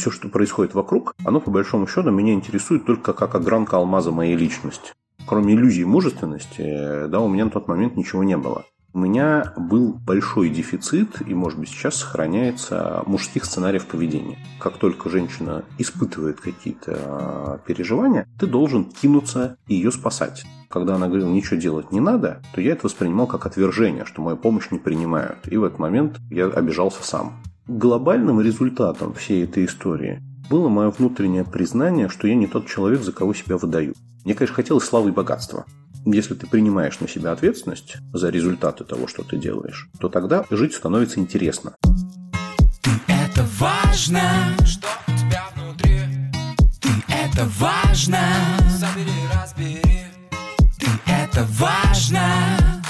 все, что происходит вокруг, оно по большому счету меня интересует только как огранка алмаза моей личности. Кроме иллюзии мужественности, да, у меня на тот момент ничего не было. У меня был большой дефицит, и, может быть, сейчас сохраняется мужских сценариев поведения. Как только женщина испытывает какие-то а, переживания, ты должен кинуться и ее спасать. Когда она говорила, ничего делать не надо, то я это воспринимал как отвержение, что мою помощь не принимают. И в этот момент я обижался сам. Глобальным результатом всей этой истории было мое внутреннее признание, что я не тот человек, за кого себя выдаю. Мне, конечно, хотелось славы и богатства если ты принимаешь на себя ответственность за результаты того, что ты делаешь, то тогда жить становится интересно. Ты это важно, что у тебя внутри. Ты это важно, забери, разбери. Ты это важно,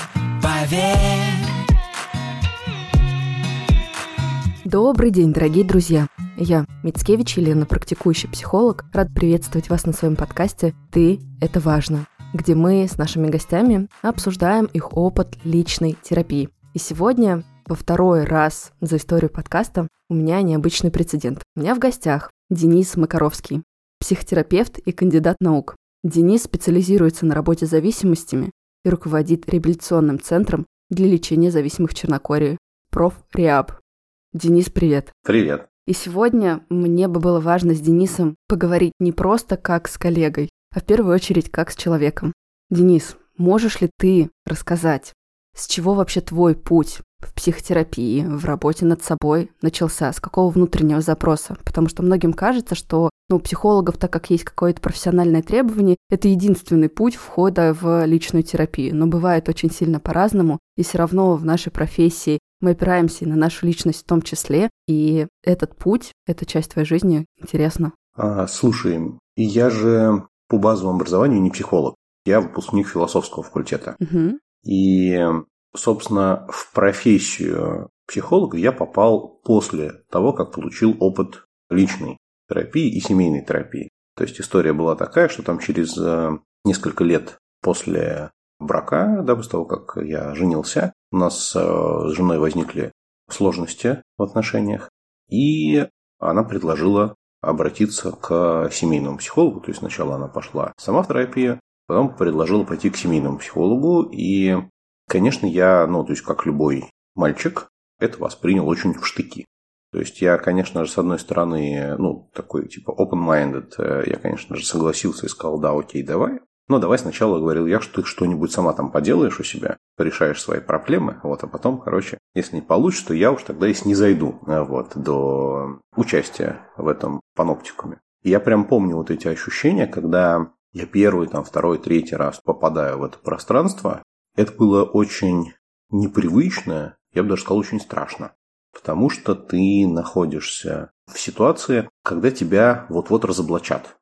поверь. Добрый день, дорогие друзья! Я, Мицкевич Елена, практикующий психолог, рад приветствовать вас на своем подкасте «Ты – это важно», где мы с нашими гостями обсуждаем их опыт личной терапии. И сегодня, по второй раз за историю подкаста, у меня необычный прецедент. У меня в гостях Денис Макаровский, психотерапевт и кандидат наук. Денис специализируется на работе с зависимостями и руководит реабилитационным центром для лечения зависимых в Черногории «Профреаб». Денис, привет. Привет. И сегодня мне бы было важно с Денисом поговорить не просто как с коллегой, а в первую очередь как с человеком. Денис, можешь ли ты рассказать, с чего вообще твой путь в психотерапии, в работе над собой начался? С какого внутреннего запроса? Потому что многим кажется, что ну, у психологов, так как есть какое-то профессиональное требование, это единственный путь входа в личную терапию. Но бывает очень сильно по-разному, и все равно в нашей профессии мы опираемся на нашу личность в том числе, и этот путь, эта часть твоей жизни интересна. А, слушай, я же по базовому образованию не психолог. Я выпускник философского факультета. Угу. И, собственно, в профессию психолога я попал после того, как получил опыт личной терапии и семейной терапии. То есть история была такая, что там через э, несколько лет после брака, да, после того, как я женился, у нас э, с женой возникли сложности в отношениях, и она предложила обратиться к семейному психологу. То есть сначала она пошла сама в терапию, потом предложила пойти к семейному психологу. И, конечно, я, ну, то есть как любой мальчик, это воспринял очень в штыки. То есть я, конечно же, с одной стороны, ну, такой типа open-minded, э, я, конечно же, согласился и сказал, да, окей, давай. Но давай сначала говорил я, что ты что-нибудь сама там поделаешь у себя, порешаешь свои проблемы, вот, а потом, короче, если не получится, то я уж тогда и снизойду, э, вот, до участия в этом паноптикуме. И я прям помню вот эти ощущения, когда я первый, там, второй, третий раз попадаю в это пространство, это было очень непривычно, я бы даже сказал, очень страшно. Потому что ты находишься в ситуации, когда тебя вот-вот разоблачат.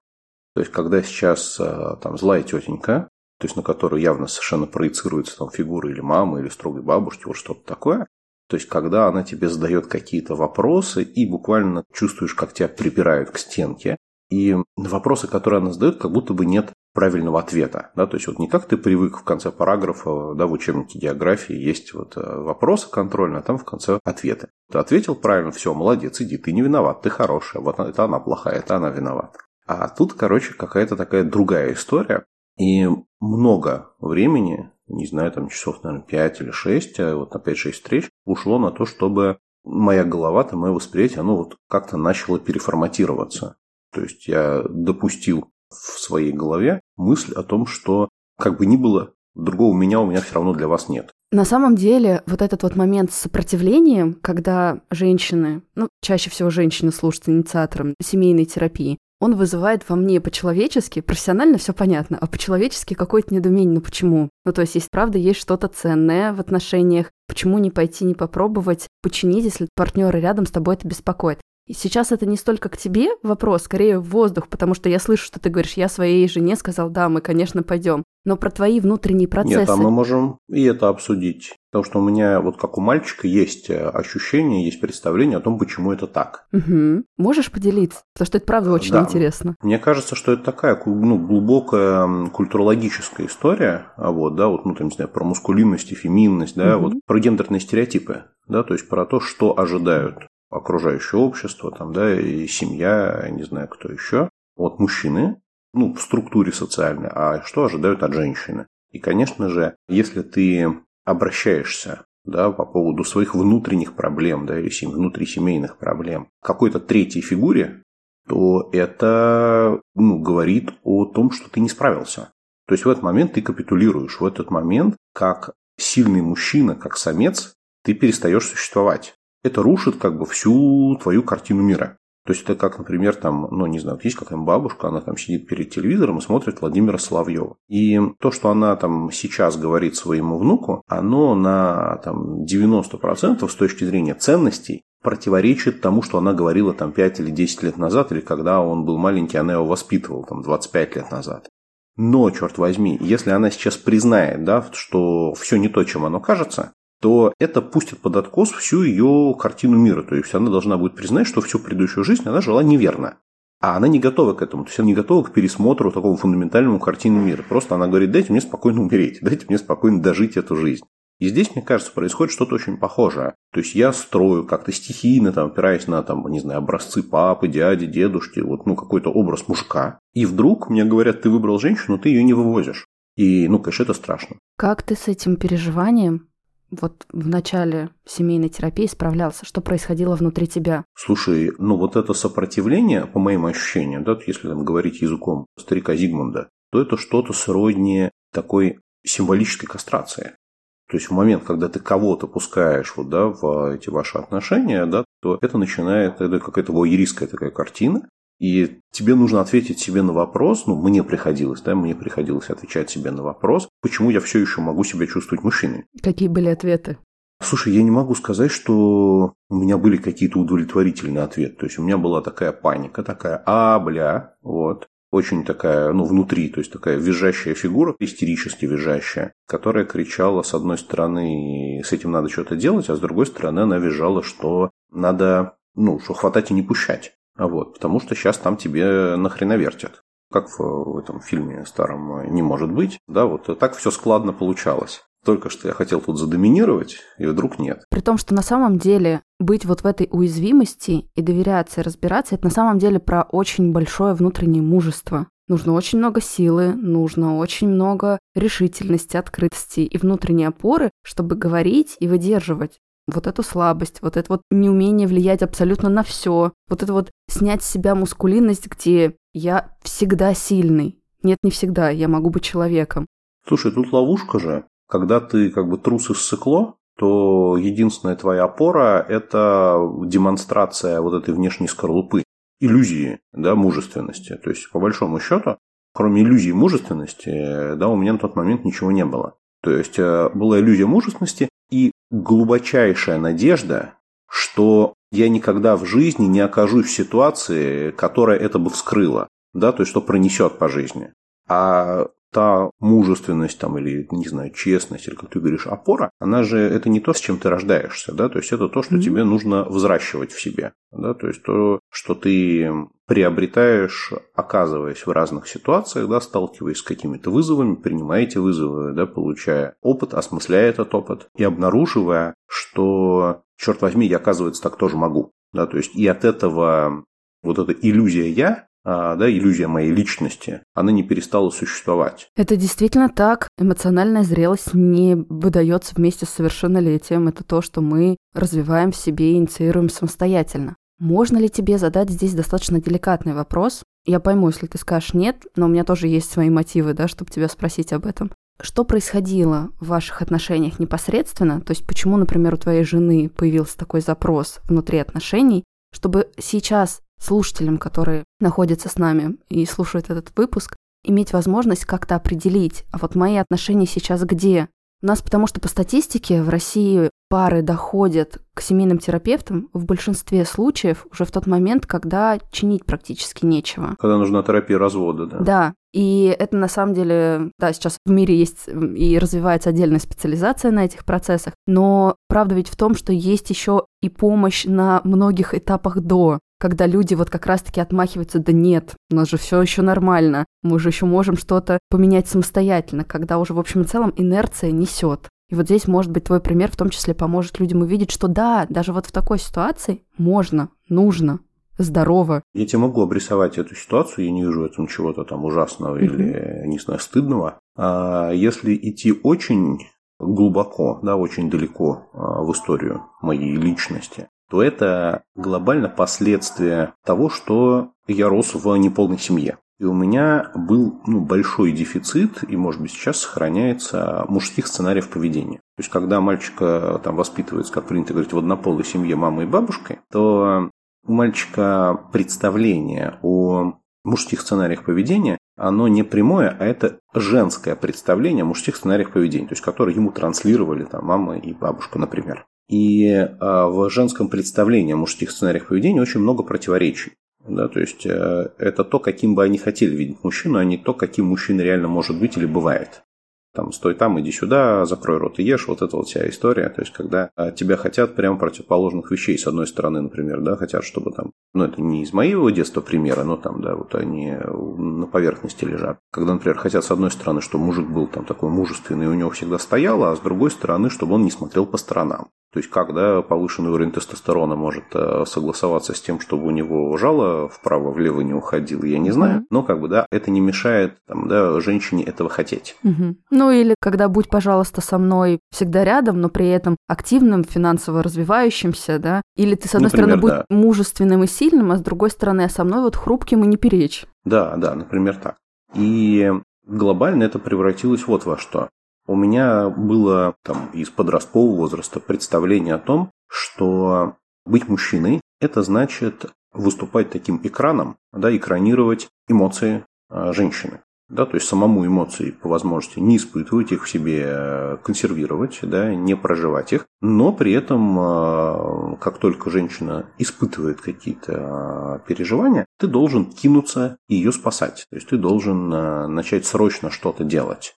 То есть, когда сейчас э, там злая тетенька, то есть на которую явно совершенно проецируется там фигура или мамы, или строгой бабушки, вот что-то такое, то есть, когда она тебе задает какие-то вопросы, и буквально чувствуешь, как тебя припирают к стенке, и на вопросы, которые она задает, как будто бы нет правильного ответа. Да? То есть, вот не как ты привык в конце параграфа, да, в учебнике географии есть вот э, вопросы контрольные, а там в конце ответы. Ты ответил правильно, все, молодец, иди, ты не виноват, ты хорошая, вот это она плохая, это она виновата. А тут, короче, какая-то такая другая история. И много времени, не знаю, там часов, наверное, 5 или 6, а вот на 5-6 встреч ушло на то, чтобы моя голова, то мое восприятие, оно вот как-то начало переформатироваться. То есть я допустил в своей голове мысль о том, что как бы ни было, другого меня у меня все равно для вас нет. На самом деле, вот этот вот момент с сопротивлением, когда женщины, ну, чаще всего женщины служат инициатором семейной терапии, он вызывает во мне по-человечески, профессионально все понятно, а по-человечески какое-то недоумение, ну почему? Ну то есть, есть правда, есть что-то ценное в отношениях, почему не пойти, не попробовать починить, если партнеры рядом с тобой это беспокоит? И сейчас это не столько к тебе вопрос, скорее в воздух, потому что я слышу, что ты говоришь, я своей жене сказал, да, мы, конечно, пойдем. Но про твои внутренние процессы... Нет, а мы можем и это обсудить. Потому что у меня, вот как у мальчика, есть э, ощущение, есть представление о том, почему это так. Угу. Можешь поделиться? Потому что это правда очень да. интересно. Мне кажется, что это такая ну, глубокая культурологическая история. А вот, да, вот, ну, там, не знаю, про мускулинность и феминность, да, угу. вот про гендерные стереотипы, да, то есть про то, что ожидают окружающее общество, там, да, и семья, не знаю, кто еще, от мужчины, ну, в структуре социальной, а что ожидают от женщины. И, конечно же, если ты обращаешься да, по поводу своих внутренних проблем, да, или внутрисемейных проблем, какой-то третьей фигуре, то это ну, говорит о том, что ты не справился. То есть в этот момент ты капитулируешь, в этот момент, как сильный мужчина, как самец, ты перестаешь существовать. Это рушит как бы всю твою картину мира. То есть это как, например, там, ну, не знаю, есть какая-нибудь бабушка, она там сидит перед телевизором и смотрит Владимира Соловьева. И то, что она там сейчас говорит своему внуку, оно на там 90% с точки зрения ценностей противоречит тому, что она говорила там 5 или 10 лет назад, или когда он был маленький, она его воспитывала там 25 лет назад. Но, черт возьми, если она сейчас признает, да, что все не то, чем оно кажется, то это пустит под откос всю ее картину мира. То есть она должна будет признать, что всю предыдущую жизнь она жила неверно. А она не готова к этому. То есть она не готова к пересмотру такому фундаментальному картину мира. Просто она говорит, дайте мне спокойно умереть, дайте мне спокойно дожить эту жизнь. И здесь, мне кажется, происходит что-то очень похожее. То есть я строю как-то стихийно, там, опираясь на, там, не знаю, образцы папы, дяди, дедушки, вот, ну, какой-то образ мужика. И вдруг мне говорят, ты выбрал женщину, ты ее не вывозишь. И, ну, конечно, это страшно. Как ты с этим переживанием вот в начале семейной терапии справлялся? Что происходило внутри тебя? Слушай, ну вот это сопротивление, по моим ощущениям, да, если там говорить языком старика Зигмунда, то это что-то сродни такой символической кастрации. То есть в момент, когда ты кого-то пускаешь вот, да, в эти ваши отношения, да, то это начинает, это какая-то воеристская такая картина, и тебе нужно ответить себе на вопрос, ну, мне приходилось, да, мне приходилось отвечать себе на вопрос, почему я все еще могу себя чувствовать мужчиной. Какие были ответы? Слушай, я не могу сказать, что у меня были какие-то удовлетворительные ответы. То есть у меня была такая паника, такая, а, бля, вот. Очень такая, ну, внутри, то есть такая визжащая фигура, истерически визжащая, которая кричала, с одной стороны, с этим надо что-то делать, а с другой стороны, она визжала, что надо, ну, что хватать и не пущать. А вот, потому что сейчас там тебе нахрена вертят. Как в, в этом фильме старом «Не может быть». Да, вот так все складно получалось. Только что я хотел тут задоминировать, и вдруг нет. При том, что на самом деле быть вот в этой уязвимости и доверяться, и разбираться, это на самом деле про очень большое внутреннее мужество. Нужно очень много силы, нужно очень много решительности, открытости и внутренней опоры, чтобы говорить и выдерживать вот эту слабость, вот это вот неумение влиять абсолютно на все, вот это вот снять с себя мускулинность, где я всегда сильный. Нет, не всегда, я могу быть человеком. Слушай, тут ловушка же. Когда ты как бы трус цикло, то единственная твоя опора – это демонстрация вот этой внешней скорлупы, иллюзии да, мужественности. То есть, по большому счету, кроме иллюзии мужественности, да, у меня на тот момент ничего не было. То есть, э, была иллюзия мужественности, и глубочайшая надежда, что я никогда в жизни не окажусь в ситуации, которая это бы вскрыла, да, то есть что пронесет по жизни. А та мужественность там, или, не знаю, честность, или, как ты говоришь, опора, она же это не то, с чем ты рождаешься, да, то есть это то, что mm-hmm. тебе нужно взращивать в себе, да, то есть то, что ты приобретаешь, оказываясь в разных ситуациях, да, сталкиваясь с какими-то вызовами, принимая эти вызовы, да, получая опыт, осмысляя этот опыт и обнаруживая, что, черт возьми, я, оказывается, так тоже могу. Да, то есть и от этого вот эта иллюзия «я», да, иллюзия моей личности, она не перестала существовать. Это действительно так. Эмоциональная зрелость не выдается вместе с совершеннолетием. Это то, что мы развиваем в себе и инициируем самостоятельно. Можно ли тебе задать здесь достаточно деликатный вопрос? Я пойму, если ты скажешь нет, но у меня тоже есть свои мотивы, да, чтобы тебя спросить об этом. Что происходило в ваших отношениях непосредственно? То есть почему, например, у твоей жены появился такой запрос внутри отношений, чтобы сейчас слушателям, которые находятся с нами и слушают этот выпуск, иметь возможность как-то определить, а вот мои отношения сейчас где? У нас потому что по статистике в России пары доходят к семейным терапевтам в большинстве случаев уже в тот момент, когда чинить практически нечего. Когда нужна терапия развода, да? Да. И это на самом деле, да, сейчас в мире есть и развивается отдельная специализация на этих процессах, но правда ведь в том, что есть еще и помощь на многих этапах до когда люди вот как раз-таки отмахиваются, да нет, у нас же все еще нормально, мы же еще можем что-то поменять самостоятельно, когда уже в общем и целом инерция несет. И вот здесь, может быть, твой пример в том числе поможет людям увидеть, что да, даже вот в такой ситуации можно, нужно, здорово. Я тебе могу обрисовать эту ситуацию, я не вижу в этом чего-то там ужасного mm-hmm. или, не знаю, стыдного. А если идти очень глубоко, да, очень далеко а, в историю моей личности, то это глобально последствия того, что я рос в неполной семье. И у меня был ну, большой дефицит, и, может быть, сейчас сохраняется мужских сценариев поведения. То есть, когда мальчика там воспитывается, как принято говорить, в однополой семье мамой и бабушкой, то у мальчика представление о мужских сценариях поведения, оно не прямое, а это женское представление о мужских сценариях поведения, то есть, которые ему транслировали там, мама и бабушка, например. И а, в женском представлении о мужских сценариях поведения очень много противоречий. Да, то есть э, это то, каким бы они хотели видеть мужчину, а не то, каким мужчина реально может быть или бывает там, стой там, иди сюда, закрой рот и ешь, вот это вот вся история. То есть, когда а, тебя хотят прямо противоположных вещей, с одной стороны, например, да, хотят, чтобы там, ну, это не из моего детства примера, но там, да, вот они на поверхности лежат. Когда, например, хотят, с одной стороны, чтобы мужик был там такой мужественный, и у него всегда стояло, а с другой стороны, чтобы он не смотрел по сторонам. То есть, как да, повышенный уровень тестостерона может э, согласоваться с тем, чтобы у него жало вправо-влево не уходило, я не знаю. Но, как бы, да, это не мешает там, да, женщине этого хотеть. Угу. Ну, или когда «будь, пожалуйста, со мной всегда рядом», но при этом активным, финансово развивающимся, да? Или ты, с одной например, стороны, будь да. мужественным и сильным, а с другой стороны, а со мной вот хрупким и не перечь. Да, да, например, так. И глобально это превратилось вот во что у меня было там из подросткового возраста представление о том, что быть мужчиной – это значит выступать таким экраном, да, экранировать эмоции а, женщины. Да, то есть самому эмоции по возможности не испытывать их в себе, э, консервировать, да, не проживать их, но при этом, а, как только женщина испытывает какие-то а, переживания, ты должен кинуться ее спасать. То есть ты должен начать срочно что-то делать.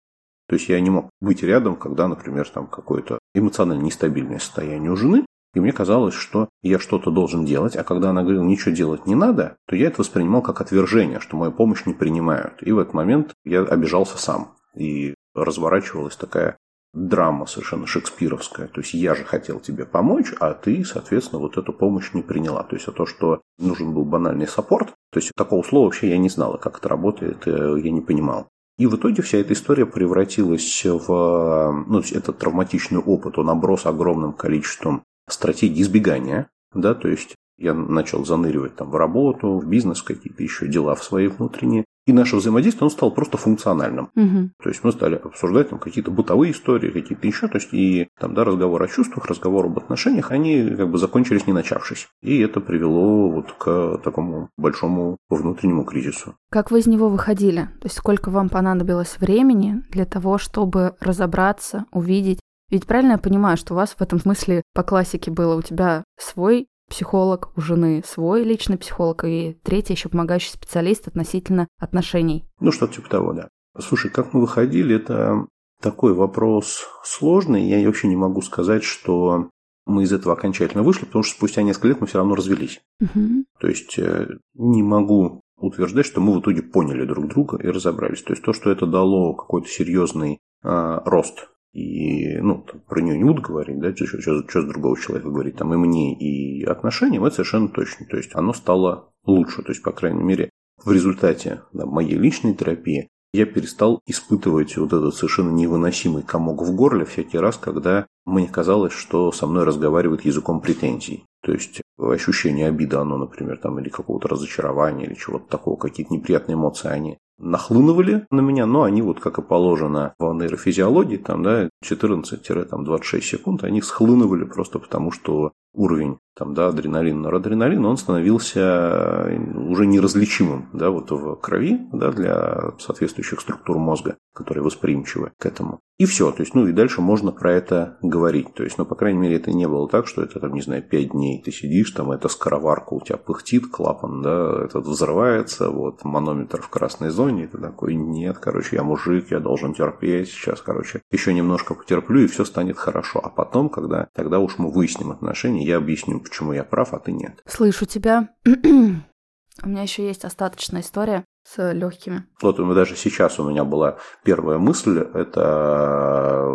То есть я не мог быть рядом, когда, например, там какое-то эмоционально нестабильное состояние у жены, и мне казалось, что я что-то должен делать, а когда она говорила, ничего делать не надо, то я это воспринимал как отвержение, что мою помощь не принимают. И в этот момент я обижался сам. И разворачивалась такая драма совершенно шекспировская. То есть я же хотел тебе помочь, а ты, соответственно, вот эту помощь не приняла. То есть а то, что нужен был банальный саппорт, то есть такого слова вообще я не знала, как это работает, э, я не понимал. И в итоге вся эта история превратилась в... Ну, этот травматичный опыт, он оброс огромным количеством стратегий избегания, да, то есть я начал заныривать там в работу, в бизнес, какие-то еще дела в свои внутренние. И наше взаимодействие, оно стало просто функциональным. Угу. То есть мы стали обсуждать там какие-то бытовые истории, какие-то еще. То есть и там, да, разговор о чувствах, разговор об отношениях, они как бы закончились не начавшись. И это привело вот к такому большому внутреннему кризису. Как вы из него выходили? То есть сколько вам понадобилось времени для того, чтобы разобраться, увидеть, ведь правильно я понимаю, что у вас в этом смысле по классике было у тебя свой психолог, у жены свой личный психолог, и третий еще помогающий специалист относительно отношений. Ну, что-то типа того, да. Слушай, как мы выходили, это такой вопрос сложный. Я вообще не могу сказать, что мы из этого окончательно вышли, потому что спустя несколько лет мы все равно развелись. Угу. То есть э, не могу утверждать, что мы в итоге поняли друг друга и разобрались. То есть то, что это дало какой-то серьезный э, рост и, ну, про нее не буду говорить, да, что, что с другого человека говорить, там, и мне, и отношениям, это совершенно точно. То есть, оно стало лучше. То есть, по крайней мере, в результате да, моей личной терапии я перестал испытывать вот этот совершенно невыносимый комок в горле всякий раз, когда мне казалось, что со мной разговаривают языком претензий. То есть ощущение обиды, оно, например, там, или какого-то разочарования, или чего-то такого, какие-то неприятные эмоции, они нахлынывали на меня, но они вот как и положено в нейрофизиологии, там, да, 14-26 секунд, они схлынывали просто потому, что уровень там, да, адреналин, норадреналин, он становился э, уже неразличимым да, вот в крови да, для соответствующих структур мозга, которые восприимчивы к этому. И все, то есть, ну и дальше можно про это говорить. То есть, ну, по крайней мере, это не было так, что это, там, не знаю, 5 дней ты сидишь, там, эта скороварка у тебя пыхтит, клапан, да, этот взрывается, вот, манометр в красной зоне, и ты такой, нет, короче, я мужик, я должен терпеть, сейчас, короче, еще немножко потерплю, и все станет хорошо. А потом, когда, тогда уж мы выясним отношения, я объясню, почему я прав, а ты нет. Слышу тебя. У меня еще есть остаточная история. с легкими. Вот даже сейчас у меня была первая мысль, это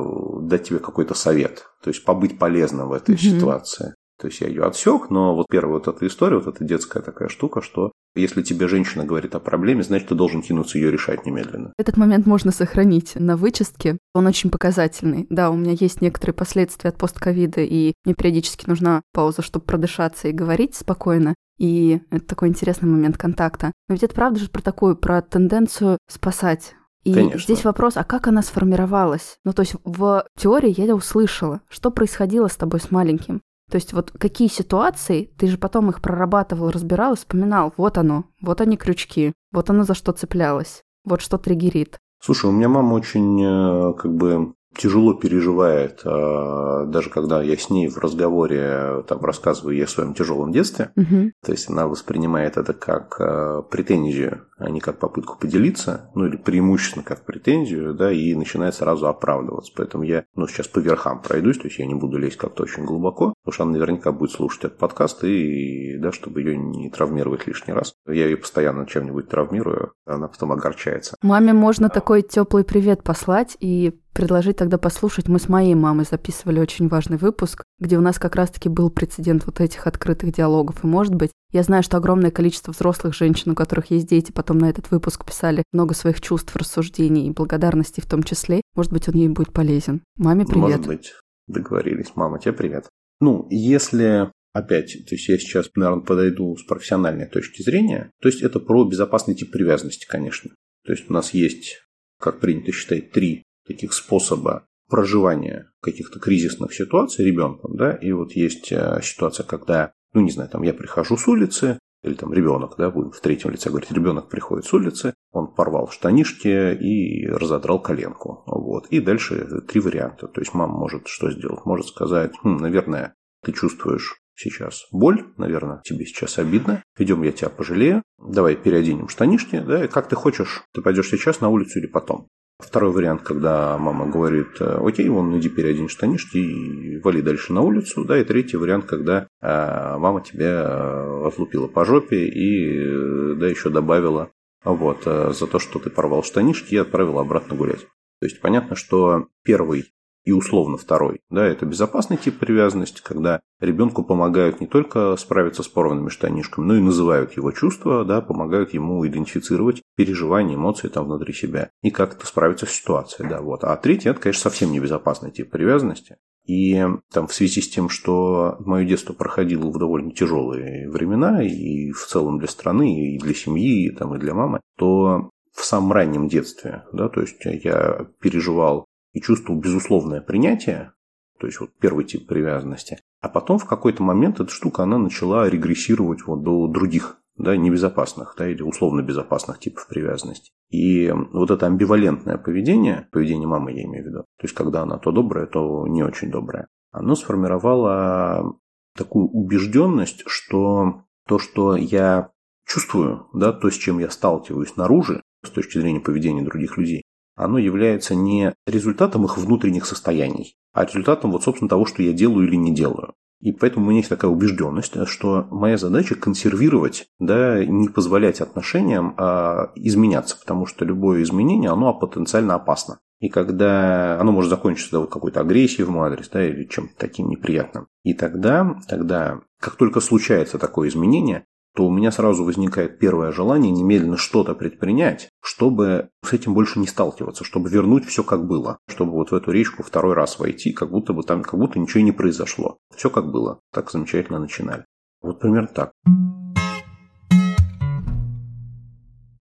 дать тебе какой-то совет, то есть побыть полезным в этой ситуации. То есть я ее отсек, но вот первая вот эта история, вот эта детская такая штука, что если тебе женщина говорит о проблеме, значит, ты должен кинуться ее решать немедленно. Этот момент можно сохранить на вычистке. Он очень показательный. Да, у меня есть некоторые последствия от постковида, и мне периодически нужна пауза, чтобы продышаться и говорить спокойно. И это такой интересный момент контакта. Но ведь это правда же про такую, про тенденцию спасать и Конечно. здесь вопрос, а как она сформировалась? Ну, то есть в теории я услышала, что происходило с тобой с маленьким. То есть вот какие ситуации, ты же потом их прорабатывал, разбирал вспоминал, вот оно, вот они крючки, вот оно за что цеплялось, вот что триггерит. Слушай, у меня мама очень э, как бы тяжело переживает, а, даже когда я с ней в разговоре там, рассказываю ей о своем тяжелом детстве. Угу. То есть она воспринимает это как а, претензию, а не как попытку поделиться, ну или преимущественно как претензию, да, и начинает сразу оправдываться. Поэтому я, ну, сейчас по верхам пройдусь, то есть я не буду лезть как-то очень глубоко, потому что она наверняка будет слушать этот подкаст, и, да, чтобы ее не травмировать лишний раз. Я ее постоянно чем-нибудь травмирую, она потом огорчается. Маме можно такой теплый привет послать и предложить тогда послушать. Мы с моей мамой записывали очень важный выпуск, где у нас как раз-таки был прецедент вот этих открытых диалогов. И, может быть, я знаю, что огромное количество взрослых женщин, у которых есть дети, потом на этот выпуск писали много своих чувств, рассуждений и благодарности в том числе. Может быть, он ей будет полезен. Маме привет. Может быть, договорились. Мама, тебе привет. Ну, если опять, то есть я сейчас, наверное, подойду с профессиональной точки зрения, то есть это про безопасный тип привязанности, конечно. То есть у нас есть, как принято считать, три таких способа проживания каких-то кризисных ситуаций ребенком, да, и вот есть э, ситуация, когда, ну, не знаю, там я прихожу с улицы, или там ребенок, да, будем в третьем лице говорить, ребенок приходит с улицы, он порвал штанишки и разодрал коленку, вот, и дальше три варианта, то есть мама может что сделать, может сказать, хм, наверное, ты чувствуешь сейчас боль, наверное, тебе сейчас обидно, идем, я тебя пожалею, давай переоденем штанишки, да, и как ты хочешь, ты пойдешь сейчас на улицу или потом. Второй вариант, когда мама говорит, окей, вон иди переодень штанишки и вали дальше на улицу. Да, и третий вариант, когда а, мама тебя а, отлупила по жопе и да, еще добавила вот, за то, что ты порвал штанишки и отправила обратно гулять. То есть понятно, что первый и условно второй. Да, это безопасный тип привязанности, когда ребенку помогают не только справиться с порванными штанишками, но и называют его чувства, да, помогают ему идентифицировать переживания, эмоции там внутри себя и как-то справиться с ситуацией. Да, вот. А третий – это, конечно, совсем небезопасный тип привязанности. И там в связи с тем, что мое детство проходило в довольно тяжелые времена, и в целом для страны, и для семьи, и, там, и для мамы, то в самом раннем детстве, да, то есть я переживал и чувствовал безусловное принятие, то есть вот первый тип привязанности, а потом в какой-то момент эта штука, она начала регрессировать вот до других, да, небезопасных, да, или условно безопасных типов привязанности. И вот это амбивалентное поведение, поведение мамы я имею в виду, то есть когда она то добрая, то не очень добрая, оно сформировало такую убежденность, что то, что я чувствую, да, то, с чем я сталкиваюсь снаружи, с точки зрения поведения других людей, оно является не результатом их внутренних состояний, а результатом вот, собственно, того, что я делаю или не делаю. И поэтому у меня есть такая убежденность, что моя задача консервировать, да, не позволять отношениям а, изменяться, потому что любое изменение, оно потенциально опасно. И когда оно может закончиться вот какой-то агрессией в мой адрес, да, или чем-то таким неприятным. И тогда, тогда, как только случается такое изменение, то у меня сразу возникает первое желание немедленно что-то предпринять, чтобы с этим больше не сталкиваться, чтобы вернуть все как было, чтобы вот в эту речку второй раз войти, как будто бы там, как будто ничего и не произошло. Все как было. Так замечательно начинали. Вот примерно так.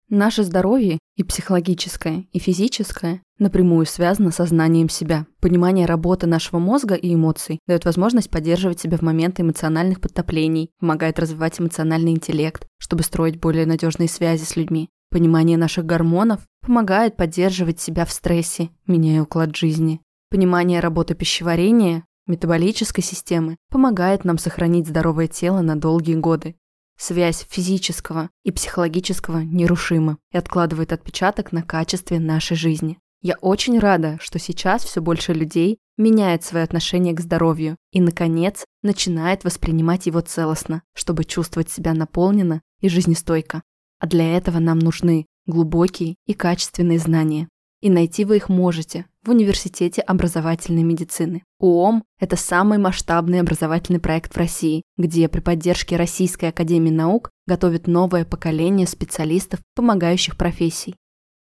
Наше здоровье и психологическое, и физическое напрямую связано со знанием себя. Понимание работы нашего мозга и эмоций дает возможность поддерживать себя в моменты эмоциональных подтоплений, помогает развивать эмоциональный интеллект, чтобы строить более надежные связи с людьми. Понимание наших гормонов помогает поддерживать себя в стрессе, меняя уклад жизни. Понимание работы пищеварения, метаболической системы помогает нам сохранить здоровое тело на долгие годы. Связь физического и психологического нерушима и откладывает отпечаток на качестве нашей жизни. Я очень рада, что сейчас все больше людей меняет свое отношение к здоровью и, наконец, начинает воспринимать его целостно, чтобы чувствовать себя наполненно и жизнестойко. А для этого нам нужны глубокие и качественные знания. И найти вы их можете в Университете образовательной медицины. УОМ – это самый масштабный образовательный проект в России, где при поддержке Российской академии наук готовят новое поколение специалистов, помогающих профессий.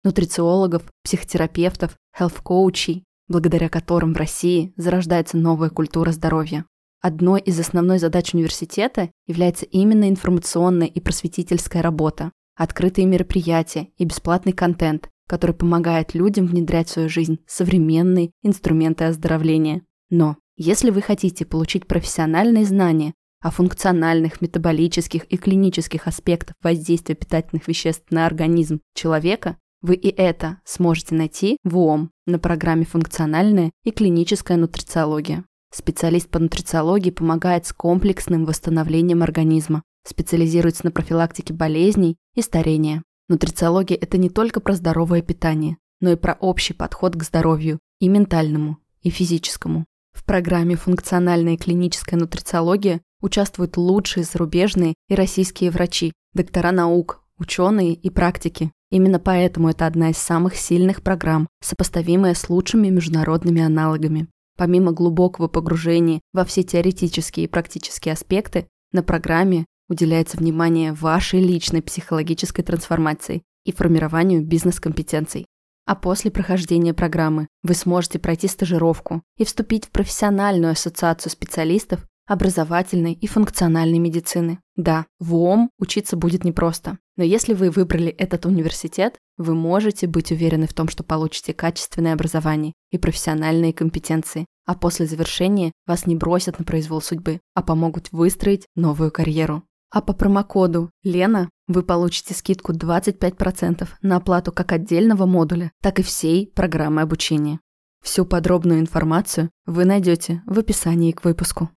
Нутрициологов, психотерапевтов, хелф-коучей, благодаря которым в России зарождается новая культура здоровья. Одной из основной задач университета является именно информационная и просветительская работа, открытые мероприятия и бесплатный контент, который помогает людям внедрять в свою жизнь современные инструменты оздоровления. Но если вы хотите получить профессиональные знания о функциональных, метаболических и клинических аспектах воздействия питательных веществ на организм человека, вы и это сможете найти в УОМ на программе «Функциональная и клиническая нутрициология». Специалист по нутрициологии помогает с комплексным восстановлением организма, специализируется на профилактике болезней и старения. Нутрициология – это не только про здоровое питание, но и про общий подход к здоровью и ментальному, и физическому. В программе «Функциональная клиническая нутрициология» участвуют лучшие зарубежные и российские врачи, доктора наук, ученые и практики. Именно поэтому это одна из самых сильных программ, сопоставимая с лучшими международными аналогами. Помимо глубокого погружения во все теоретические и практические аспекты, на программе уделяется внимание вашей личной психологической трансформации и формированию бизнес-компетенций. А после прохождения программы вы сможете пройти стажировку и вступить в профессиональную ассоциацию специалистов образовательной и функциональной медицины. Да, в УОМ учиться будет непросто, но если вы выбрали этот университет, вы можете быть уверены в том, что получите качественное образование и профессиональные компетенции, а после завершения вас не бросят на произвол судьбы, а помогут выстроить новую карьеру. А по промокоду «Лена» вы получите скидку 25% на оплату как отдельного модуля, так и всей программы обучения. Всю подробную информацию вы найдете в описании к выпуску.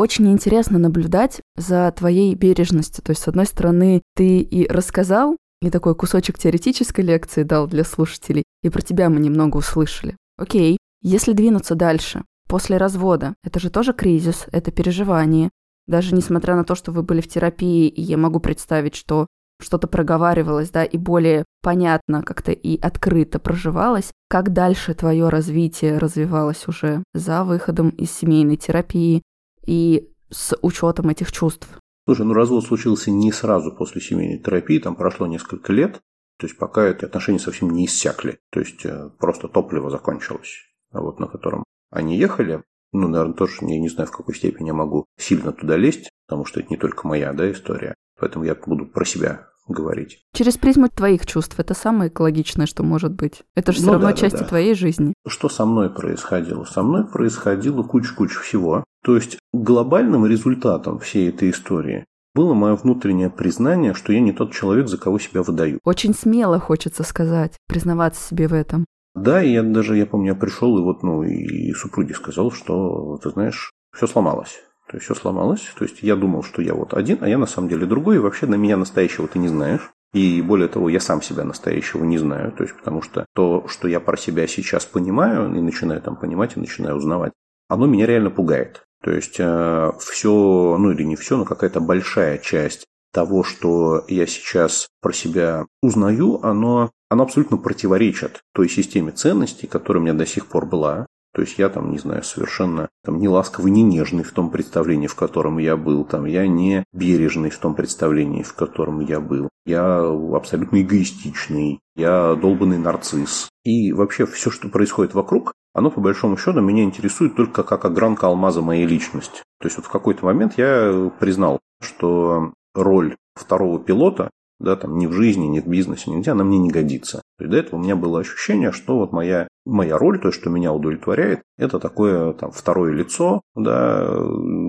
Очень интересно наблюдать за твоей бережностью. То есть, с одной стороны, ты и рассказал, и такой кусочек теоретической лекции дал для слушателей, и про тебя мы немного услышали. Окей, если двинуться дальше, после развода. Это же тоже кризис, это переживание. Даже несмотря на то, что вы были в терапии, и я могу представить, что что-то проговаривалось, да, и более понятно как-то и открыто проживалось, как дальше твое развитие развивалось уже за выходом из семейной терапии и с учетом этих чувств. Слушай, ну развод случился не сразу после семейной терапии, там прошло несколько лет, то есть пока эти отношения совсем не иссякли, то есть э, просто топливо закончилось, вот на котором они ехали. Ну, наверное, тоже я не знаю, в какой степени я могу сильно туда лезть, потому что это не только моя да, история. Поэтому я буду про себя говорить. Через призму твоих чувств это самое экологичное, что может быть. Это же ну, все равно да, часть да, да. твоей жизни. Что со мной происходило? Со мной происходило куча-куча всего. То есть глобальным результатом всей этой истории было мое внутреннее признание, что я не тот человек, за кого себя выдаю. Очень смело хочется сказать, признаваться себе в этом. Да, и я даже, я помню, я пришел и вот, ну, и супруге сказал, что, ты знаешь, все сломалось. То есть все сломалось. То есть я думал, что я вот один, а я на самом деле другой. И вообще на меня настоящего ты не знаешь. И более того, я сам себя настоящего не знаю. То есть потому что то, что я про себя сейчас понимаю, и начинаю там понимать, и начинаю узнавать, оно меня реально пугает. То есть э, все, ну или не все, но какая-то большая часть того, что я сейчас про себя узнаю, оно, оно абсолютно противоречит той системе ценностей, которая у меня до сих пор была. То есть я там, не знаю, совершенно там, не ласковый, не нежный в том представлении, в котором я был. Там, я не бережный в том представлении, в котором я был. Я абсолютно эгоистичный. Я долбанный нарцисс. И вообще все, что происходит вокруг, оно по большому счету меня интересует только как огранка алмаза моей личности. То есть вот в какой-то момент я признал, что роль второго пилота, да, там ни в жизни, ни в бизнесе, нигде, она мне не годится. То есть до этого у меня было ощущение, что вот моя, моя роль, то что меня удовлетворяет, это такое там второе лицо, да,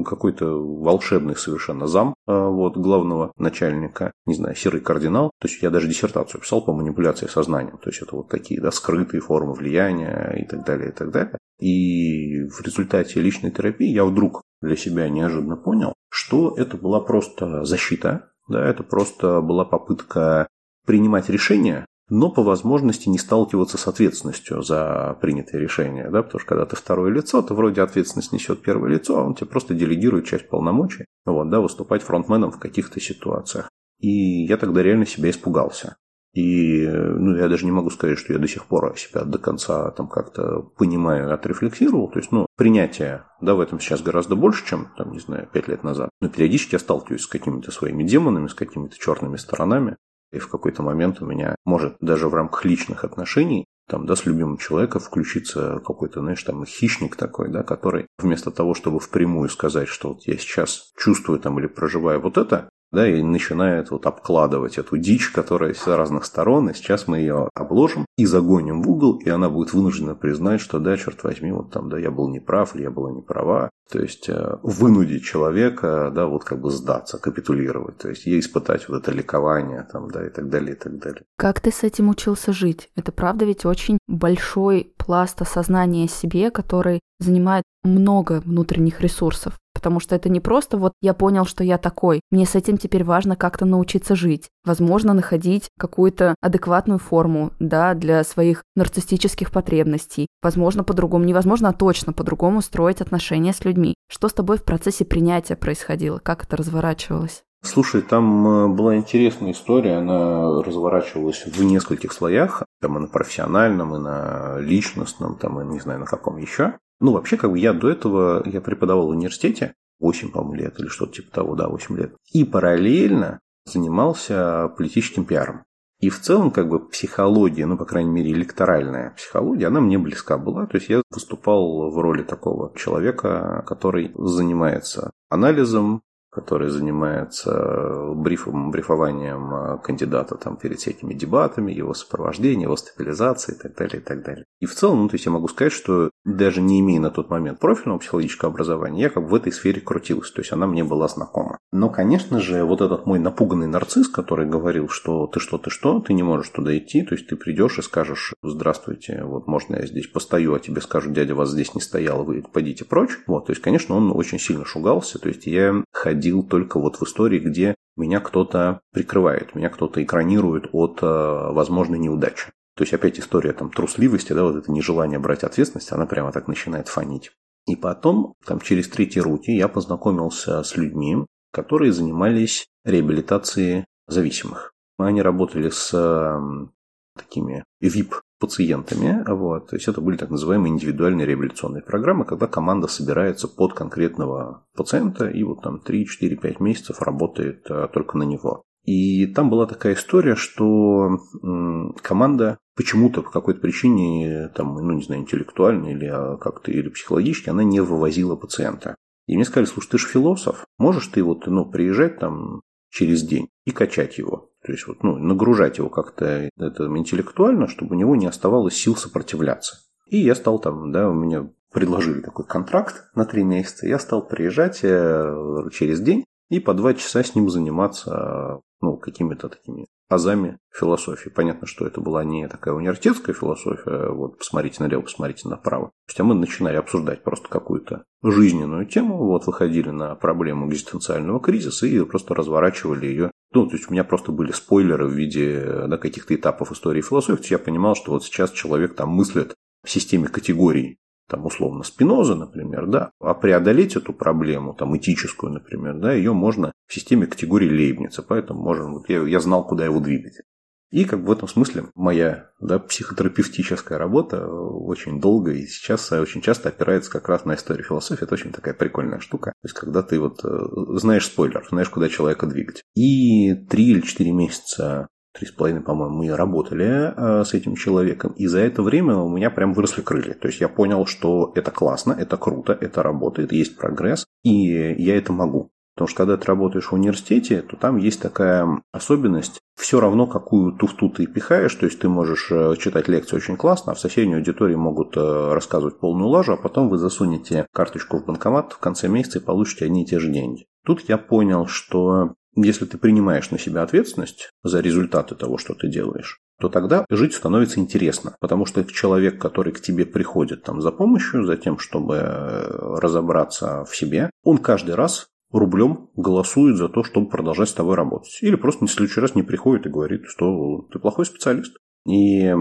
какой-то волшебный совершенно зам а, вот, главного начальника, не знаю, серый кардинал. То есть я даже диссертацию писал по манипуляции сознанием. То есть это вот такие, да, скрытые формы влияния и так далее, и так далее. И в результате личной терапии я вдруг для себя неожиданно понял, что это была просто защита, да, это просто была попытка принимать решения, но по возможности не сталкиваться с ответственностью за принятые решения, да, потому что когда ты второе лицо, то вроде ответственность несет первое лицо, а он тебе просто делегирует часть полномочий, вот, да, выступать фронтменом в каких-то ситуациях. И я тогда реально себя испугался. И ну, я даже не могу сказать, что я до сих пор себя до конца там как-то понимаю, отрефлексировал. То есть, ну, принятие, да, в этом сейчас гораздо больше, чем, там, не знаю, пять лет назад. Но периодически я сталкиваюсь с какими-то своими демонами, с какими-то черными сторонами. И в какой-то момент у меня может даже в рамках личных отношений там, да, с любимым человеком включиться какой-то, знаешь, там, хищник такой, да, который вместо того, чтобы впрямую сказать, что вот я сейчас чувствую там или проживаю вот это, да, и начинает вот обкладывать эту дичь, которая с разных сторон, и сейчас мы ее обложим и загоним в угол, и она будет вынуждена признать, что да, черт возьми, вот там, да, я был неправ, или я была не права, то есть э, вынудить человека, да, вот как бы сдаться, капитулировать, то есть ей испытать вот это ликование, там, да, и так далее, и так далее. Как ты с этим учился жить? Это правда ведь очень большой пласт осознания себе, который занимает много внутренних ресурсов. Потому что это не просто вот я понял, что я такой, мне с этим теперь важно как-то научиться жить. Возможно, находить какую-то адекватную форму, да, для своих нарциссических потребностей. Возможно, по-другому, невозможно, а точно по-другому строить отношения с людьми. Что с тобой в процессе принятия происходило? Как это разворачивалось? Слушай, там э, была интересная история, она разворачивалась в нескольких слоях, там и на профессиональном, и на личностном, там и не знаю на каком еще. Ну, вообще, как бы я до этого, я преподавал в университете, 8, по-моему, лет или что-то типа того, да, 8 лет. И параллельно занимался политическим пиаром. И в целом, как бы, психология, ну, по крайней мере, электоральная психология, она мне близка была. То есть я выступал в роли такого человека, который занимается анализом, который занимается брифом, брифованием э, кандидата там, перед всякими дебатами, его сопровождением, его стабилизацией и так далее, и так далее. И в целом, ну, то есть я могу сказать, что даже не имея на тот момент профильного психологического образования, я как бы в этой сфере крутился, то есть она мне была знакома. Но, конечно же, вот этот мой напуганный нарцисс, который говорил, что ты что, ты что, ты не можешь туда идти, то есть ты придешь и скажешь, здравствуйте, вот можно я здесь постою, а тебе скажут, дядя, вас здесь не стоял, вы пойдите прочь. Вот, то есть, конечно, он очень сильно шугался, то есть я ходил ходил только вот в истории, где меня кто-то прикрывает, меня кто-то экранирует от э, возможной неудачи. То есть опять история там трусливости, да, вот это нежелание брать ответственность, она прямо так начинает фонить. И потом, там через третьи руки я познакомился с людьми, которые занимались реабилитацией зависимых. Они работали с такими VIP пациентами. Вот. То есть это были так называемые индивидуальные реабилитационные программы, когда команда собирается под конкретного пациента и вот там 3, 4, 5 месяцев работает а, только на него. И там была такая история, что команда почему-то по какой-то причине, там, ну, не знаю, интеллектуально или а, как-то, или психологически, она не вывозила пациента. И мне сказали, слушай, ты же философ, можешь ты вот, ну, приезжать там через день и качать его. То есть вот, ну, нагружать его как-то это, интеллектуально, чтобы у него не оставалось сил сопротивляться. И я стал там, да, у меня предложили такой контракт на три месяца. Я стал приезжать э, через день и по два часа с ним заниматься ну, какими-то такими азами философии. Понятно, что это была не такая университетская философия, вот посмотрите налево, посмотрите направо. То есть, а мы начинали обсуждать просто какую-то жизненную тему, вот выходили на проблему экзистенциального кризиса и просто разворачивали ее. Ну, то есть у меня просто были спойлеры в виде да, каких-то этапов истории философии. Я понимал, что вот сейчас человек там мыслит в системе категорий там, условно, Спиноза, например, да, а преодолеть эту проблему, там, этическую, например, да, ее можно в системе категории Лейбница, поэтому можем, вот я, я знал, куда его двигать. И как в этом смысле моя да, психотерапевтическая работа очень долго и сейчас очень часто опирается как раз на историю философии. Это очень такая прикольная штука. То есть, когда ты вот э, знаешь спойлер, знаешь, куда человека двигать. И три или четыре месяца три с половиной, по-моему, мы работали э, с этим человеком, и за это время у меня прям выросли крылья. То есть я понял, что это классно, это круто, это работает, есть прогресс, и я это могу. Потому что когда ты работаешь в университете, то там есть такая особенность. Все равно, какую туфту ты пихаешь, то есть ты можешь э, читать лекции очень классно, а в соседней аудитории могут э, рассказывать полную лажу, а потом вы засунете карточку в банкомат в конце месяца и получите одни и те же деньги. Тут я понял, что если ты принимаешь на себя ответственность за результаты того, что ты делаешь, то тогда жить становится интересно. Потому что человек, который к тебе приходит там за помощью, за тем, чтобы э, разобраться в себе, он каждый раз рублем голосует за то, чтобы продолжать с тобой работать. Или просто в следующий раз не приходит и говорит, что ты плохой специалист. И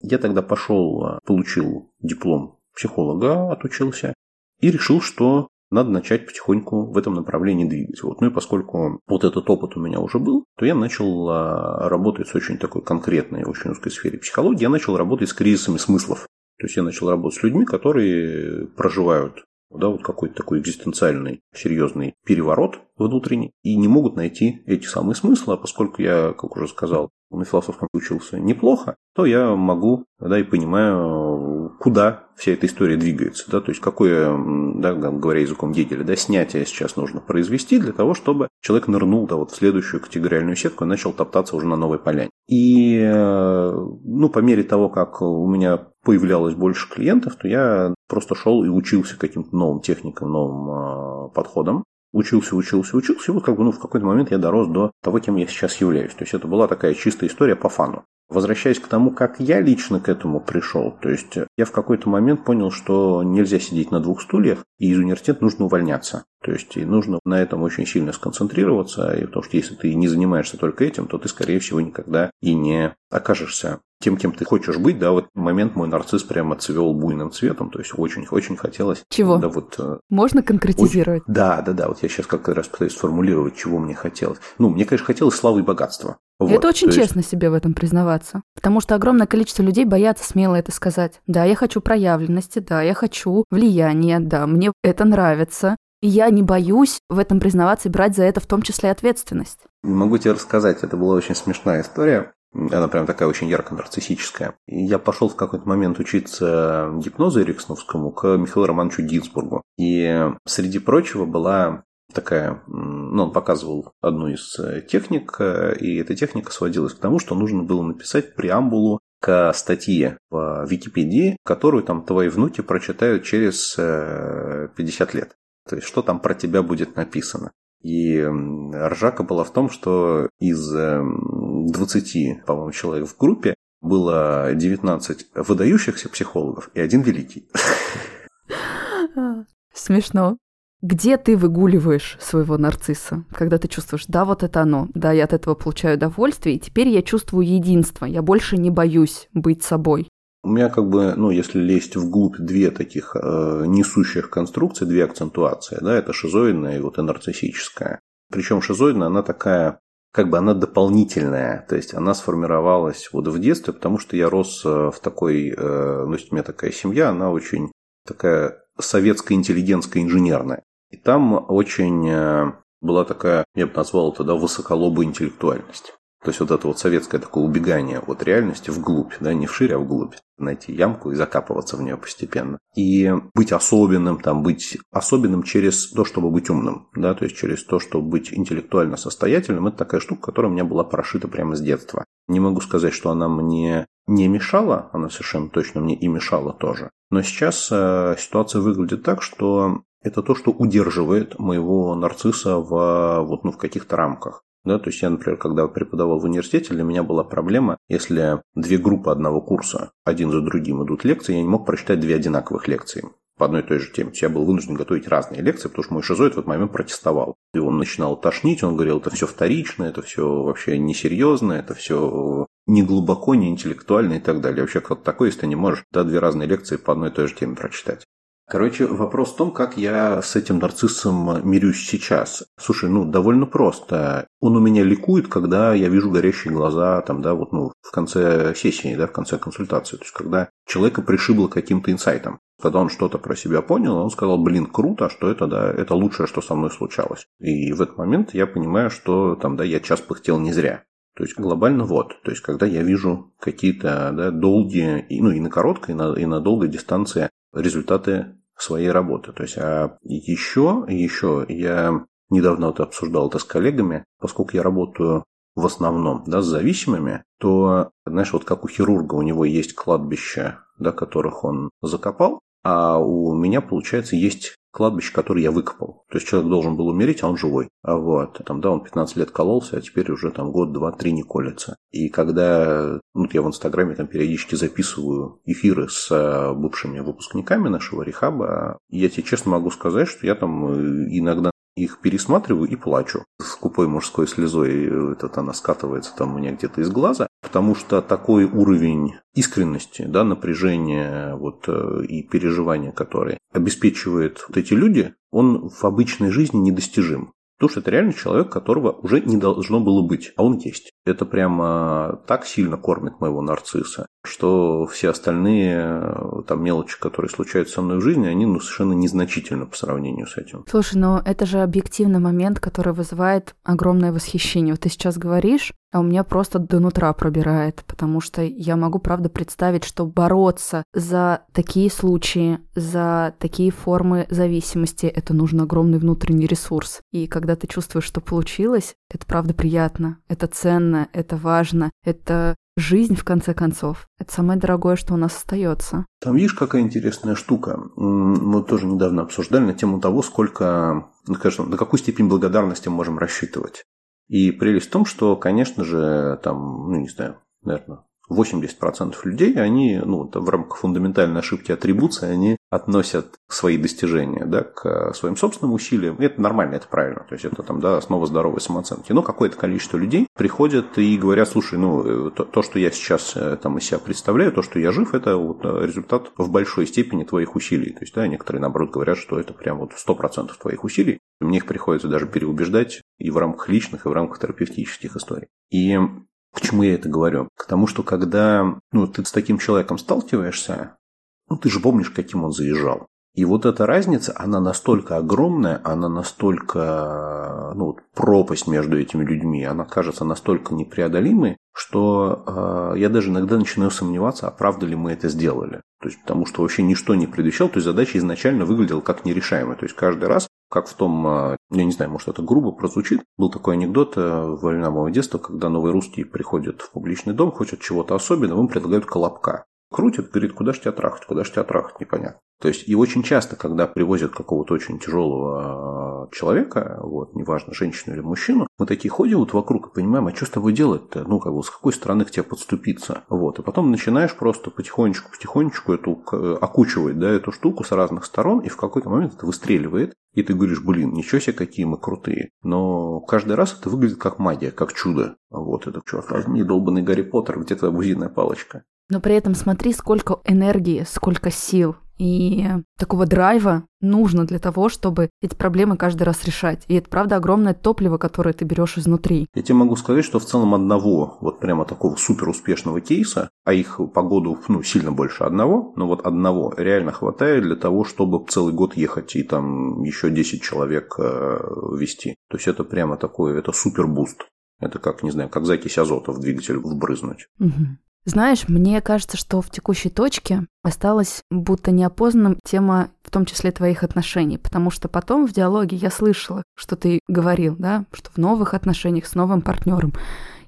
я тогда пошел, получил диплом психолога, отучился, и решил, что надо начать потихоньку в этом направлении двигать. Вот. Ну и поскольку вот этот опыт у меня уже был, то я начал а, работать с очень такой конкретной, очень узкой сфере психологии. Я начал работать с кризисами смыслов. То есть я начал работать с людьми, которые проживают да, вот какой-то такой экзистенциальный серьезный переворот внутренний, и не могут найти эти самые смыслы, а поскольку я, как уже сказал, на философском учился неплохо, то я могу, да, и понимаю, куда вся эта история двигается, да, то есть какое, да, говоря языком Гегеля, да, снятие сейчас нужно произвести для того, чтобы человек нырнул, да, вот в следующую категориальную сетку и начал топтаться уже на новой поляне. И, э, ну, по мере того, как у меня появлялось больше клиентов, то я просто шел и учился каким-то новым техникам, новым э, подходам учился, учился, учился, и вот как бы ну, в какой-то момент я дорос до того, кем я сейчас являюсь. То есть это была такая чистая история по фану. Возвращаясь к тому, как я лично к этому пришел, то есть я в какой-то момент понял, что нельзя сидеть на двух стульях, и из университета нужно увольняться. То есть и нужно на этом очень сильно сконцентрироваться, и потому что если ты не занимаешься только этим, то ты, скорее всего, никогда и не окажешься тем, кем ты хочешь быть, да, вот момент мой нарцисс прямо цвел буйным цветом, то есть очень-очень хотелось. Чего? Да, вот, э, Можно конкретизировать? Очень, да, да, да, вот я сейчас как раз пытаюсь сформулировать, чего мне хотелось. Ну, мне, конечно, хотелось славы и богатства. Вот, это очень есть... честно себе в этом признаваться. Потому что огромное количество людей боятся смело это сказать. Да, я хочу проявленности, да, я хочу влияния, да, мне это нравится. Я не боюсь в этом признаваться и брать за это в том числе ответственность. Могу тебе рассказать, это была очень смешная история. Она прям такая очень ярко нарциссическая. И я пошел в какой-то момент учиться гипнозу Эриксоновскому к Михаилу Романовичу Гинзбургу. И среди прочего была такая, ну, он показывал одну из э, техник, э, и эта техника сводилась к тому, что нужно было написать преамбулу к статье в Википедии, которую там твои внуки прочитают через 50 э, лет. То есть, что там про тебя будет написано. И ржака была в том, что из 20, по-моему, человек в группе было 19 выдающихся психологов и один великий. Смешно. Где ты выгуливаешь своего нарцисса, когда ты чувствуешь, да, вот это оно, да, я от этого получаю удовольствие, и теперь я чувствую единство, я больше не боюсь быть собой. У меня как бы, ну, если лезть вглубь, две таких э, несущих конструкции, две акцентуации, да, это шизоидная и вот и нарциссическая. Причем шизоидная, она такая, как бы она дополнительная, то есть она сформировалась вот в детстве, потому что я рос э, в такой, э, ну, у меня такая семья, она очень такая советская интеллигентская инженерная. И там очень э, была такая, я бы назвал это, да, высоколобая интеллектуальность. То есть вот это вот советское такое убегание от реальности вглубь, да, не вширь, а вглубь. Найти ямку и закапываться в нее постепенно. И быть особенным, там, быть особенным через то, чтобы быть умным, да, то есть через то, чтобы быть интеллектуально состоятельным, это такая штука, которая у меня была прошита прямо с детства. Не могу сказать, что она мне не мешала, она совершенно точно мне и мешала тоже. Но сейчас э, ситуация выглядит так, что это то, что удерживает моего нарцисса в, вот, ну, в каких-то рамках. Да, то есть я, например, когда преподавал в университете, для меня была проблема, если две группы одного курса один за другим идут лекции, я не мог прочитать две одинаковых лекции по одной и той же теме. Я был вынужден готовить разные лекции, потому что мой шизоид в этот момент протестовал. И он начинал тошнить, он говорил, это все вторично, это все вообще несерьезно, это все не глубоко, не интеллектуально и так далее. Вообще, как такое, если ты не можешь да, две разные лекции по одной и той же теме прочитать. Короче, вопрос в том, как я с этим нарциссом мирюсь сейчас. Слушай, ну, довольно просто. Он у меня ликует, когда я вижу горящие глаза, там, да, вот, ну, в конце сессии, да, в конце консультации. То есть, когда человека пришибло каким-то инсайтом. Когда он что-то про себя понял, он сказал, блин, круто, что это, да, это лучшее, что со мной случалось. И в этот момент я понимаю, что там, да, я час пыхтел не зря. То есть глобально вот, то есть когда я вижу какие-то да, долгие, ну и на короткой, и на, и на долгой дистанции результаты своей работы. То есть, а еще, еще я недавно вот обсуждал это с коллегами, поскольку я работаю в основном да, с зависимыми, то, знаешь, вот как у хирурга, у него есть кладбище, да, которых он закопал, а у меня, получается, есть кладбище, которое я выкопал. То есть человек должен был умереть, а он живой. А вот, там, да, он 15 лет кололся, а теперь уже там год, два, три не колется. И когда, ну, я в Инстаграме там периодически записываю эфиры с э, бывшими выпускниками нашего рехаба, я тебе честно могу сказать, что я там э, иногда их пересматриваю и плачу. С купой мужской слезой э, этот она скатывается там у меня где-то из глаза. потому что такой уровень искренности, да, напряжения вот, э, и переживания, которые обеспечивают вот эти люди, он в обычной жизни недостижим. Потому что это реально человек, которого уже не должно было быть, а он есть. Это прямо так сильно кормит моего нарцисса, что все остальные э, там мелочи, которые случаются со мной в жизни, они ну, совершенно незначительны по сравнению с этим. Слушай, но это же объективный момент, который вызывает огромное восхищение. Вот ты сейчас говоришь, а у меня просто до нутра пробирает, потому что я могу, правда, представить, что бороться за такие случаи, за такие формы зависимости, это нужно огромный внутренний ресурс. И когда ты чувствуешь, что получилось, это правда приятно, это ценно, это важно, это жизнь, в конце концов. Это самое дорогое, что у нас остается. Там видишь, какая интересная штука. Мы тоже недавно обсуждали на тему того, сколько, ну, скажем, на какую степень благодарности мы можем рассчитывать. И прелесть в том, что, конечно же, там, ну, не знаю, наверное, 80% людей, они ну, в рамках фундаментальной ошибки атрибуции, они относят свои достижения да, к своим собственным усилиям. И это нормально, это правильно. То есть это там, да, основа здоровой самооценки. Но какое-то количество людей приходят и говорят, слушай, ну то, то, что я сейчас э, там из себя представляю, то, что я жив, это вот э, результат в большой степени твоих усилий. То есть, да, некоторые, наоборот, говорят, что это прям вот 100% твоих усилий. Мне их приходится даже переубеждать и в рамках личных, и в рамках терапевтических историй. И к чему я это говорю? К тому, что когда ну, ты с таким человеком сталкиваешься, ну, ты же помнишь, каким он заезжал. И вот эта разница, она настолько огромная, она настолько, ну, пропасть между этими людьми, она кажется настолько непреодолимой, что э, я даже иногда начинаю сомневаться, а правда ли мы это сделали. То есть, потому что вообще ничто не предвещало, то есть задача изначально выглядела как нерешаемая. То есть каждый раз как в том, а, я не знаю, может это грубо прозвучит, был такой анекдот э, во времена моего детства, когда новые русские приходят в публичный дом, хотят чего-то особенного, им предлагают колобка. Крутит, говорит, куда ж тебя трахать, куда ж тебя трахать, непонятно. То есть, и очень часто, когда привозят какого-то очень тяжелого э, человека, вот, неважно, женщину или мужчину, мы такие ходим вот вокруг и понимаем, а что с тобой делать-то? Ну, как бы, с какой стороны к тебе подступиться? Вот, и потом начинаешь просто потихонечку-потихонечку эту, э, окучивать, да, эту штуку с разных сторон, и в какой-то момент это выстреливает, и ты говоришь, блин, ничего себе, какие мы крутые. Но каждый раз это выглядит как магия, как чудо. Вот это, черт возьми, долбанный Гарри Поттер, где твоя бузинная палочка? Но при этом смотри, сколько энергии, сколько сил и такого драйва нужно для того, чтобы эти проблемы каждый раз решать. И это, правда, огромное топливо, которое ты берешь изнутри. Я тебе могу сказать, что в целом одного, вот прямо такого супер успешного кейса, а их по году ну, сильно больше одного, но вот одного реально хватает для того, чтобы целый год ехать и там еще 10 человек э, вести. То есть это прямо такой, это супер boost. Это как, не знаю, как закись азота в двигатель вбрызнуть. Угу. Знаешь, мне кажется, что в текущей точке осталась будто неопознанным тема, в том числе твоих отношений, потому что потом в диалоге я слышала, что ты говорил, да, что в новых отношениях с новым партнером,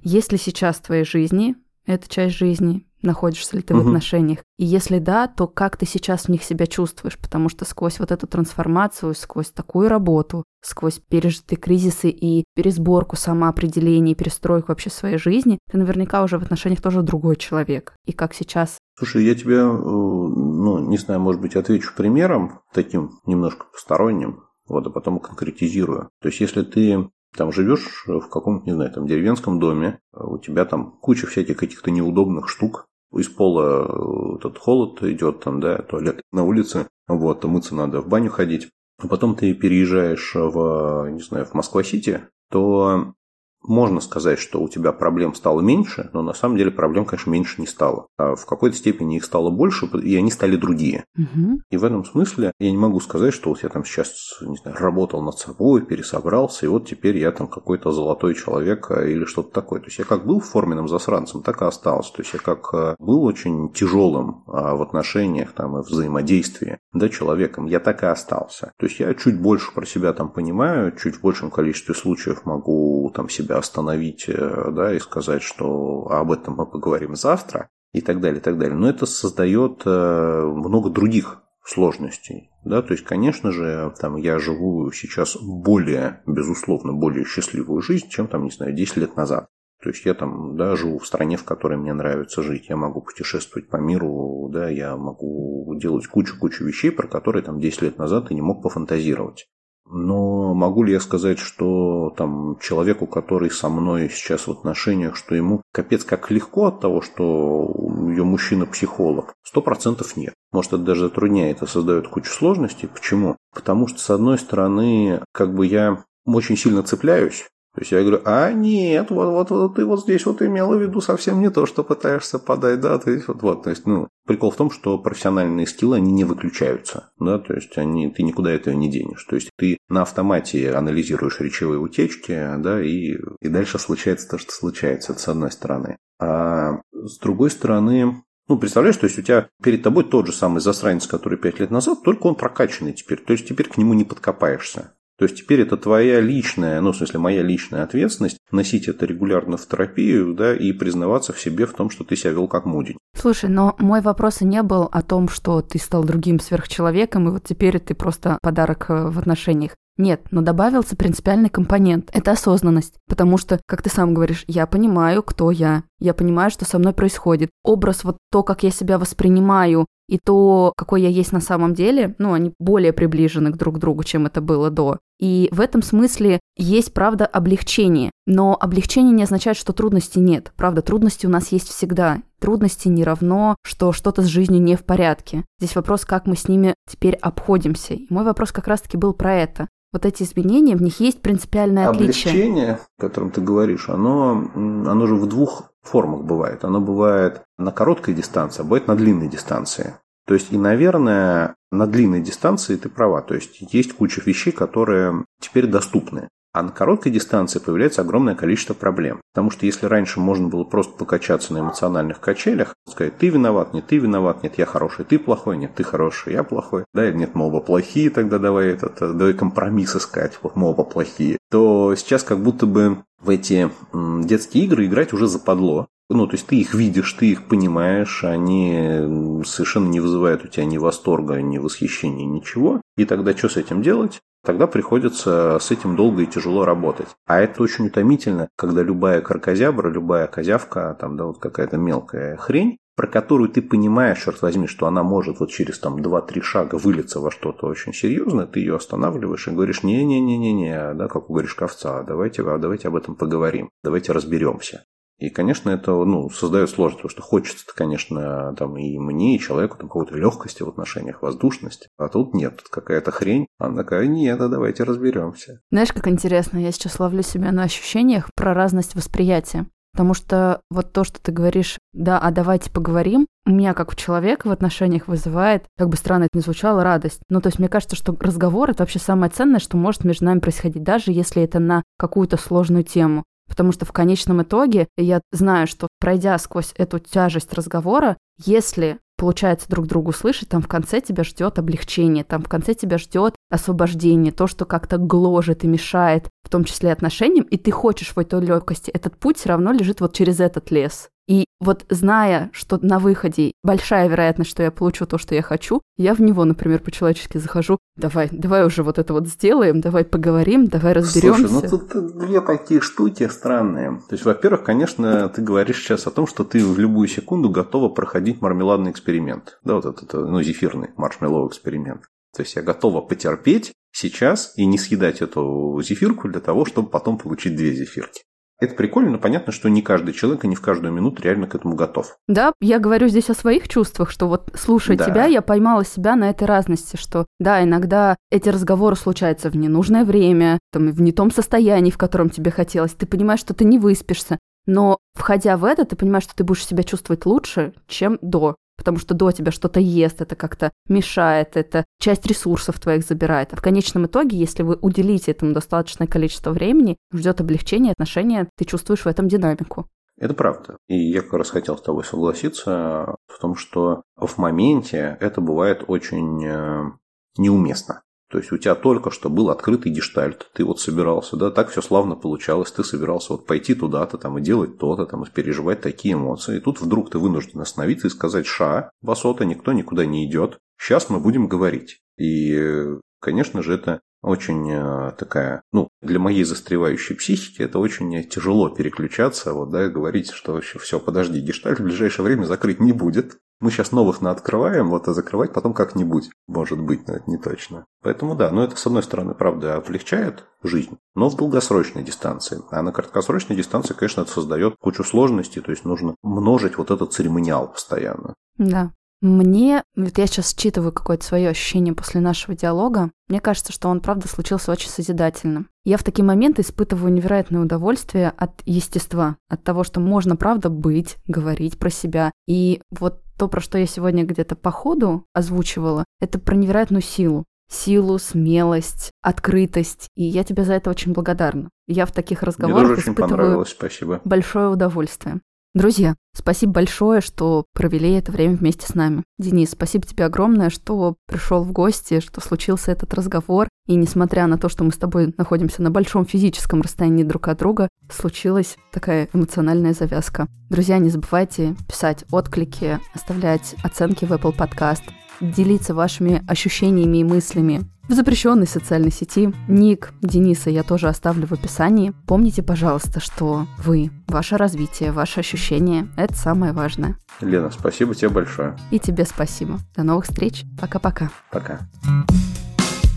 есть ли сейчас в твоей жизни эта часть жизни, находишься ли ты угу. в отношениях. И если да, то как ты сейчас в них себя чувствуешь? Потому что сквозь вот эту трансформацию, сквозь такую работу, сквозь пережитые кризисы и пересборку самоопределения, перестройку вообще своей жизни, ты наверняка уже в отношениях тоже другой человек. И как сейчас Слушай, я тебе, э, ну, не знаю, может быть, отвечу примером, таким немножко посторонним, вот, а потом конкретизирую. То есть, если ты там живешь в каком-то, не знаю, там деревенском доме, у тебя там куча всяких каких-то неудобных штук, из пола э, этот холод идет, там, да, туалет на улице, вот, мыться надо, в баню ходить. А потом ты переезжаешь в, не знаю, в Москва-Сити, то можно сказать, что у тебя проблем стало меньше, но на самом деле проблем, конечно, меньше не стало. А в какой-то степени их стало больше, и они стали другие. Угу. И в этом смысле я не могу сказать, что вот я там сейчас, не знаю, работал над собой, пересобрался, и вот теперь я там какой-то золотой человек а, или что-то такое. То есть я как был форменным засранцем, так и остался. То есть я как а, был очень тяжелым а, в отношениях там и взаимодействии да, человеком, я так и остался. То есть я чуть больше про себя там понимаю, чуть в большем количестве случаев могу там себя себя остановить, э, да, и сказать, что об этом мы поговорим завтра, и так далее, и так далее. Но это создает э, много других сложностей. Да, то есть, конечно же, там я живу сейчас более, безусловно, более счастливую жизнь, чем там, не знаю, 10 лет назад. То есть я там, да, живу в стране, в которой мне нравится жить. Я могу путешествовать по миру, да, я могу делать кучу-кучу вещей, про которые там 10 лет назад ты не мог пофантазировать. Но могу ли я сказать, что там человеку, который со мной сейчас в отношениях, что ему капец как легко от того, что ее мужчина психолог? Сто процентов нет. Может, это даже затрудняет и создает кучу сложностей. Почему? Потому что, с одной стороны, как бы я очень сильно цепляюсь то есть я говорю, а нет, вот, вот, вот ты вот здесь вот имела в виду совсем не то, что пытаешься подать, да, то есть вот, вот, то есть, ну, прикол в том, что профессиональные скиллы, они не выключаются, да, то есть они, ты никуда этого не денешь, то есть ты на автомате анализируешь речевые утечки, да, и, и дальше случается то, что случается, это с одной стороны. А с другой стороны, ну, представляешь, то есть у тебя перед тобой тот же самый засранец, который пять лет назад, только он прокачанный теперь. То есть теперь к нему не подкопаешься. То есть теперь это твоя личная, ну, в смысле, моя личная ответственность носить это регулярно в терапию, да, и признаваться в себе в том, что ты себя вел как мудень. Слушай, но мой вопрос и не был о том, что ты стал другим сверхчеловеком, и вот теперь ты просто подарок э, в отношениях. Нет, но добавился принципиальный компонент – это осознанность. Потому что, как ты сам говоришь, я понимаю, кто я. Я понимаю, что со мной происходит. Образ, вот то, как я себя воспринимаю, и то, какой я есть на самом деле, ну, они более приближены к друг другу, чем это было до. И в этом смысле есть, правда, облегчение. Но облегчение не означает, что трудностей нет. Правда, трудности у нас есть всегда. Трудности не равно, что что-то с жизнью не в порядке. Здесь вопрос, как мы с ними теперь обходимся. И мой вопрос как раз-таки был про это вот эти изменения, в них есть принципиальное отличие. Облегчение, о котором ты говоришь, оно, оно же в двух формах бывает. Оно бывает на короткой дистанции, а бывает на длинной дистанции. То есть, и, наверное, на длинной дистанции ты права. То есть, есть куча вещей, которые теперь доступны. А на короткой дистанции появляется огромное количество проблем. Потому что если раньше можно было просто покачаться на эмоциональных качелях, сказать, ты виноват, нет, ты виноват, нет, я хороший, ты плохой, нет, ты хороший, я плохой, да, или нет, мы оба плохие, тогда давай этот, давай компромисс искать, вот мы оба плохие, то сейчас как будто бы в эти детские игры играть уже западло. Ну, то есть ты их видишь, ты их понимаешь, они совершенно не вызывают у тебя ни восторга, ни восхищения, ничего. И тогда что с этим делать? тогда приходится с этим долго и тяжело работать. А это очень утомительно, когда любая каркозябра, любая козявка, там, да, вот какая-то мелкая хрень, про которую ты понимаешь, черт возьми, что она может вот через там 2-3 шага вылиться во что-то очень серьезное, ты ее останавливаешь и говоришь, не-не-не-не-не, да, как у Гришковца, давайте, давайте об этом поговорим, давайте разберемся. И, конечно, это ну, создает сложность, потому что хочется, конечно, там и мне, и человеку там какой-то легкости в отношениях, воздушности. А тут нет, тут какая-то хрень. Она такая, нет, а давайте разберемся. Знаешь, как интересно, я сейчас ловлю себя на ощущениях про разность восприятия. Потому что вот то, что ты говоришь, да, а давайте поговорим, у меня как у человека в отношениях вызывает, как бы странно это ни звучало, радость. Ну, то есть мне кажется, что разговор — это вообще самое ценное, что может между нами происходить, даже если это на какую-то сложную тему. Потому что в конечном итоге я знаю, что пройдя сквозь эту тяжесть разговора, если получается друг другу слышать, там в конце тебя ждет облегчение, там в конце тебя ждет освобождение, то, что как-то гложет и мешает, в том числе отношениям, и ты хочешь в этой легкости, этот путь все равно лежит вот через этот лес. И вот зная, что на выходе большая вероятность, что я получу то, что я хочу, я в него, например, по-человечески захожу. Давай, давай уже вот это вот сделаем, давай поговорим, давай разберемся. Слушай, ну тут две такие штуки странные. То есть, во-первых, конечно, ты говоришь сейчас о том, что ты в любую секунду готова проходить мармеладный эксперимент. Да, вот этот, ну, зефирный маршмеллоу эксперимент. То есть я готова потерпеть сейчас и не съедать эту зефирку для того, чтобы потом получить две зефирки. Это прикольно, но понятно, что не каждый человек и не в каждую минуту реально к этому готов. Да, я говорю здесь о своих чувствах, что вот слушая да. тебя, я поймала себя на этой разности, что да, иногда эти разговоры случаются в ненужное время, там, в не том состоянии, в котором тебе хотелось. Ты понимаешь, что ты не выспишься, но входя в это, ты понимаешь, что ты будешь себя чувствовать лучше, чем до потому что до тебя что-то ест, это как-то мешает, это часть ресурсов твоих забирает. А в конечном итоге, если вы уделите этому достаточное количество времени, ждет облегчение отношения, ты чувствуешь в этом динамику. Это правда. И я как раз хотел с тобой согласиться в том, что в моменте это бывает очень э, неуместно. То есть у тебя только что был открытый гештальт, ты вот собирался, да, так все славно получалось, ты собирался вот пойти туда-то там и делать то-то, там и переживать такие эмоции. И тут вдруг ты вынужден остановиться и сказать, ша, басота, никто никуда не идет, сейчас мы будем говорить. И, конечно же, это очень э, такая, ну, для моей застревающей психики это очень тяжело переключаться, вот, да, говорить, что вообще все, подожди, гештальт в ближайшее время закрыть не будет. Мы сейчас новых наоткрываем, вот, а закрывать потом как-нибудь, может быть, но это не точно. Поэтому да, но это, с одной стороны, правда, облегчает жизнь, но в долгосрочной дистанции. А на краткосрочной дистанции, конечно, это создает кучу сложностей, то есть нужно множить вот этот церемониал постоянно. Да. Мне, вот я сейчас считываю какое-то свое ощущение после нашего диалога, мне кажется, что он, правда, случился очень созидательным. Я в такие моменты испытываю невероятное удовольствие от естества, от того, что можно, правда, быть, говорить про себя. И вот то, про что я сегодня где-то по ходу озвучивала, это про невероятную силу. Силу, смелость, открытость. И я тебе за это очень благодарна. Я в таких разговорах Мне тоже очень понравилось, спасибо. большое удовольствие. Друзья, спасибо большое, что провели это время вместе с нами. Денис, спасибо тебе огромное, что пришел в гости, что случился этот разговор. И несмотря на то, что мы с тобой находимся на большом физическом расстоянии друг от друга, случилась такая эмоциональная завязка. Друзья, не забывайте писать отклики, оставлять оценки в Apple Podcast, делиться вашими ощущениями и мыслями в запрещенной социальной сети. Ник Дениса я тоже оставлю в описании. Помните, пожалуйста, что вы, ваше развитие, ваши ощущения – это самое важное. Лена, спасибо тебе большое. И тебе спасибо. До новых встреч. Пока-пока. Пока.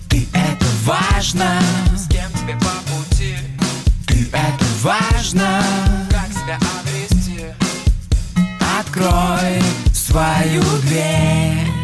Ты это важно. С кем тебе по пути. Ты это важно. Как себя обрести. Открой свою дверь.